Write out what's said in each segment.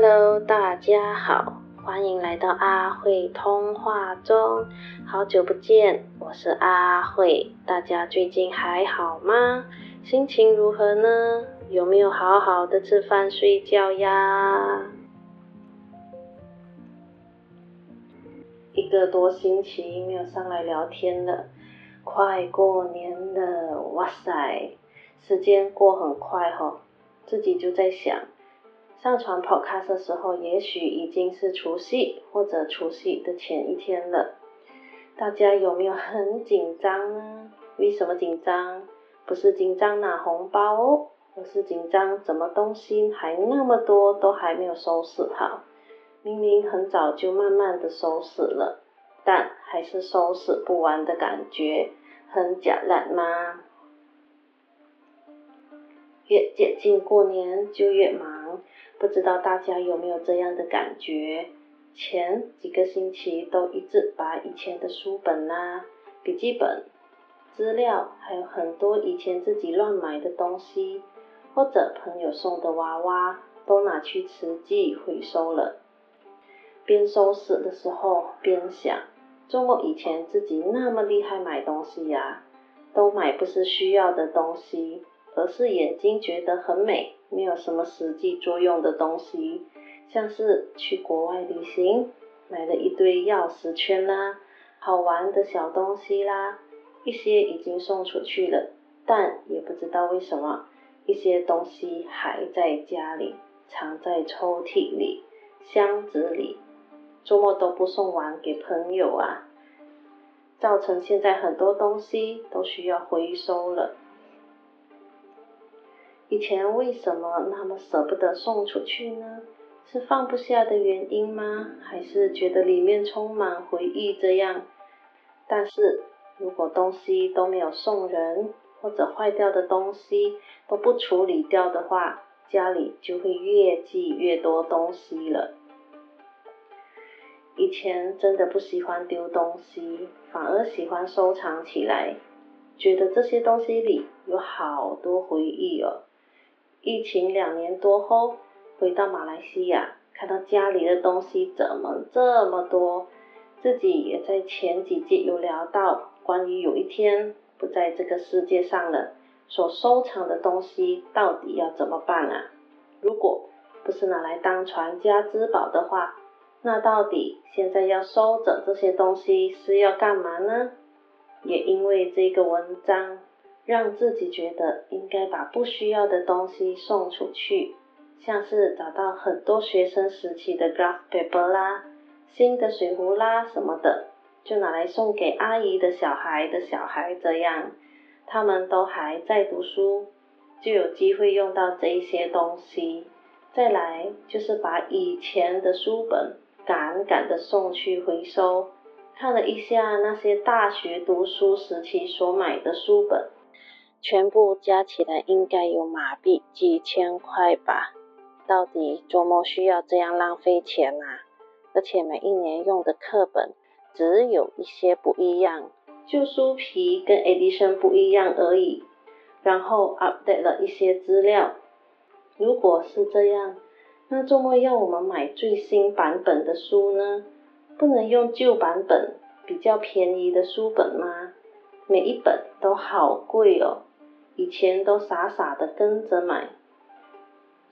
Hello，大家好，欢迎来到阿慧通话中。好久不见，我是阿慧，大家最近还好吗？心情如何呢？有没有好好的吃饭睡觉呀？一个多星期没有上来聊天了，快过年了，哇塞，时间过很快哈，自己就在想。上传 Podcast 的时候，也许已经是除夕或者除夕的前一天了。大家有没有很紧张呢？为什么紧张？不是紧张拿红包哦，而是紧张怎么东西还那么多，都还没有收拾好。明明很早就慢慢的收拾了，但还是收拾不完的感觉，很假烂吗？越接近过年就越忙。不知道大家有没有这样的感觉？前几个星期都一直把以前的书本啦、笔记本、资料，还有很多以前自己乱买的东西，或者朋友送的娃娃，都拿去慈济回收了。边收拾的时候边想，周末以前自己那么厉害买东西呀，都买不是需要的东西，而是眼睛觉得很美。没有什么实际作用的东西，像是去国外旅行，买了一堆钥匙圈啦，好玩的小东西啦，一些已经送出去了，但也不知道为什么，一些东西还在家里，藏在抽屉里、箱子里，周末都不送完给朋友啊，造成现在很多东西都需要回收了。以前为什么那么舍不得送出去呢？是放不下的原因吗？还是觉得里面充满回忆这样？但是如果东西都没有送人，或者坏掉的东西都不处理掉的话，家里就会越积越多东西了。以前真的不喜欢丢东西，反而喜欢收藏起来，觉得这些东西里有好多回忆哦。疫情两年多后，回到马来西亚，看到家里的东西怎么这么多，自己也在前几季有聊到关于有一天不在这个世界上了，所收藏的东西到底要怎么办啊？如果不是拿来当传家之宝的话，那到底现在要收着这些东西是要干嘛呢？也因为这个文章。让自己觉得应该把不需要的东西送出去，像是找到很多学生时期的 graph paper 啦、新的水壶啦什么的，就拿来送给阿姨的小孩的小孩，这样他们都还在读书，就有机会用到这一些东西。再来就是把以前的书本赶赶的送去回收，看了一下那些大学读书时期所买的书本。全部加起来应该有马币几千块吧？到底周末需要这样浪费钱啊？而且每一年用的课本只有一些不一样，旧书皮跟 edition 不一样而已。然后 update 了一些资料。如果是这样，那周末要我们买最新版本的书呢？不能用旧版本比较便宜的书本吗？每一本都好贵哦。以前都傻傻的跟着买，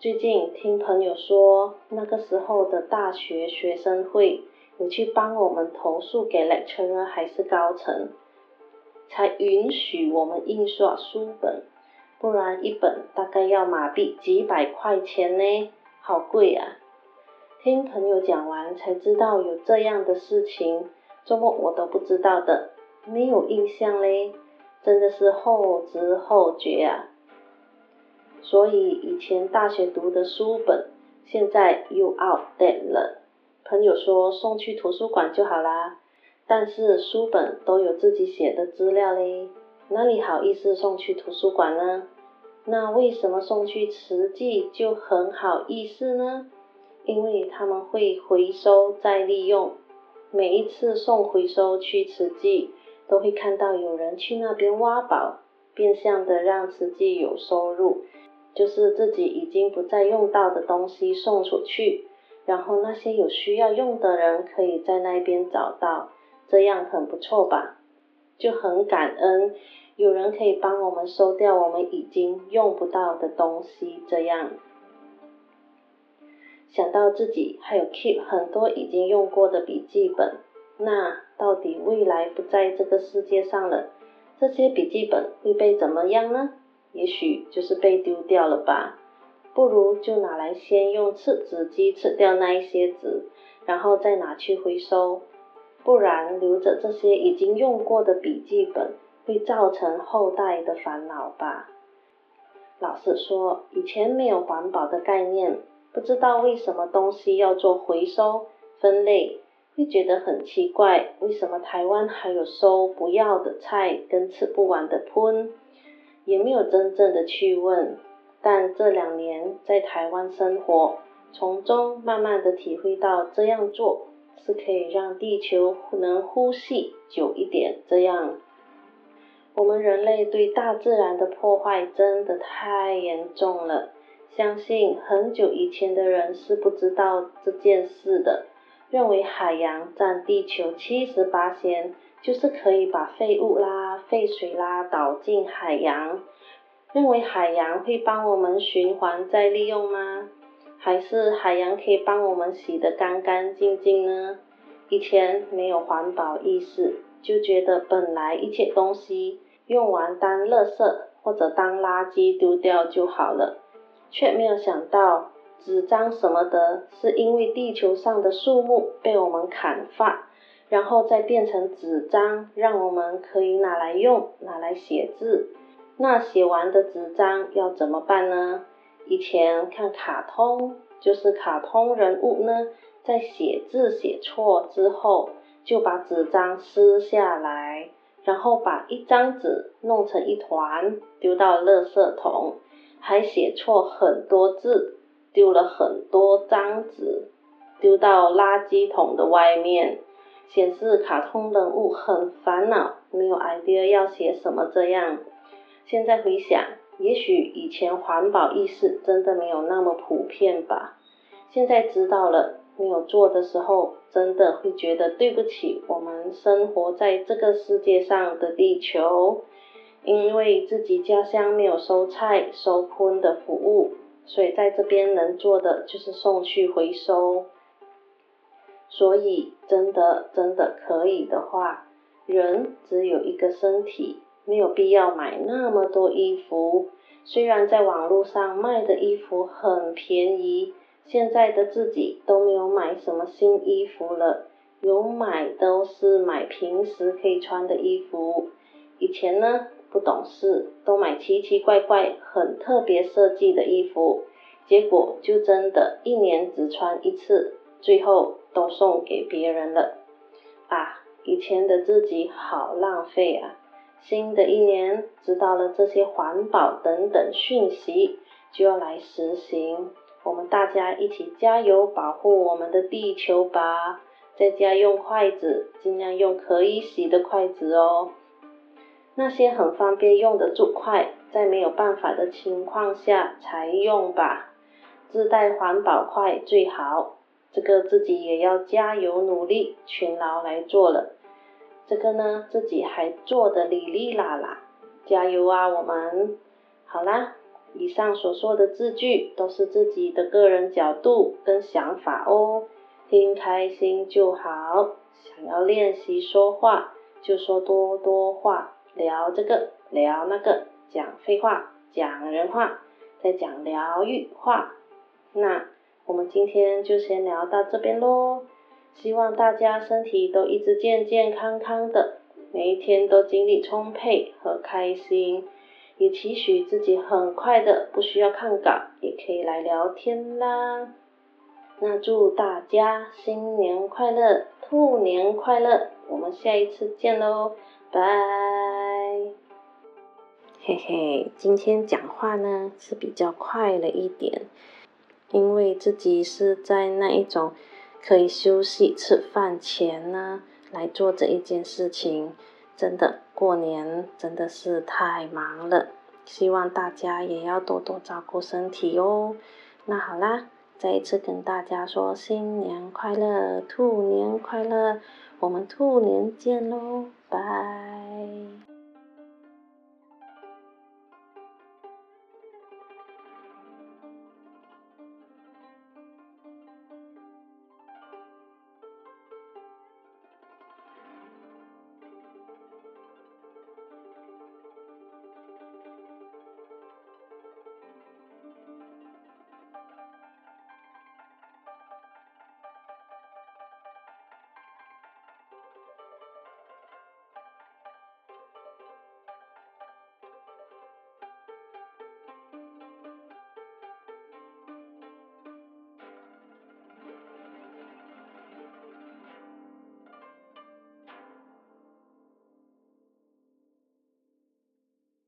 最近听朋友说，那个时候的大学学生会有去帮我们投诉给 lecturer 还是高层，才允许我们印刷书本，不然一本大概要马币几百块钱呢，好贵啊！听朋友讲完才知道有这样的事情，周末我都不知道的，没有印象嘞。真的是后知后觉啊！所以以前大学读的书本，现在又 outdate 了。朋友说送去图书馆就好啦，但是书本都有自己写的资料嘞，哪里好意思送去图书馆呢？那为什么送去慈济就很好意思呢？因为他们会回收再利用，每一次送回收去慈济。都会看到有人去那边挖宝，变相的让自己有收入，就是自己已经不再用到的东西送出去，然后那些有需要用的人可以在那边找到，这样很不错吧？就很感恩有人可以帮我们收掉我们已经用不到的东西，这样。想到自己还有 keep 很多已经用过的笔记本，那到底未来不在这个世界上了，这些笔记本会被怎么样呢？也许就是被丢掉了吧。不如就拿来先用刺纸机吃掉那一些纸，然后再拿去回收。不然留着这些已经用过的笔记本，会造成后代的烦恼吧。老实说，以前没有环保的概念。不知道为什么东西要做回收分类，会觉得很奇怪。为什么台湾还有收不要的菜跟吃不完的喷？也没有真正的去问。但这两年在台湾生活，从中慢慢的体会到这样做是可以让地球能呼吸久一点。这样，我们人类对大自然的破坏真的太严重了。相信很久以前的人是不知道这件事的，认为海洋占地球七十八先，就是可以把废物啦、废水啦倒进海洋，认为海洋会帮我们循环再利用吗？还是海洋可以帮我们洗得干干净净呢？以前没有环保意识，就觉得本来一切东西用完当垃圾或者当垃圾丢掉就好了。却没有想到，纸张什么的，是因为地球上的树木被我们砍伐，然后再变成纸张，让我们可以拿来用，拿来写字。那写完的纸张要怎么办呢？以前看卡通，就是卡通人物呢，在写字写错之后，就把纸张撕下来，然后把一张纸弄成一团，丢到垃圾桶。还写错很多字，丢了很多张纸，丢到垃圾桶的外面，显示卡通人物很烦恼，没有 idea 要写什么这样。现在回想，也许以前环保意识真的没有那么普遍吧。现在知道了，没有做的时候，真的会觉得对不起我们生活在这个世界上的地球。因为自己家乡没有收菜收喷的服务，所以在这边能做的就是送去回收。所以真的真的可以的话，人只有一个身体，没有必要买那么多衣服。虽然在网络上卖的衣服很便宜，现在的自己都没有买什么新衣服了，有买都是买平时可以穿的衣服。以前呢？不懂事，都买奇奇怪怪、很特别设计的衣服，结果就真的一年只穿一次，最后都送给别人了。啊，以前的自己好浪费啊！新的一年知道了这些环保等等讯息，就要来实行。我们大家一起加油，保护我们的地球吧！在家用筷子，尽量用可以洗的筷子哦。那些很方便用的竹筷，在没有办法的情况下才用吧。自带环保筷最好，这个自己也要加油努力，勤劳来做了。这个呢，自己还做的哩哩啦啦，加油啊！我们好啦，以上所说的字句都是自己的个人角度跟想法哦，听开心就好。想要练习说话，就说多多话。聊这个，聊那个，讲废话，讲人话，再讲疗愈话。那我们今天就先聊到这边喽。希望大家身体都一直健健康康的，每一天都精力充沛和开心。也期许自己很快的不需要看稿，也可以来聊天啦。那祝大家新年快乐，兔年快乐！我们下一次见喽，拜。嘿嘿，今天讲话呢是比较快了一点，因为自己是在那一种可以休息吃饭前呢来做这一件事情。真的，过年真的是太忙了，希望大家也要多多照顾身体哦。那好啦，再一次跟大家说新年快乐，兔年快乐，我们兔年见喽，拜。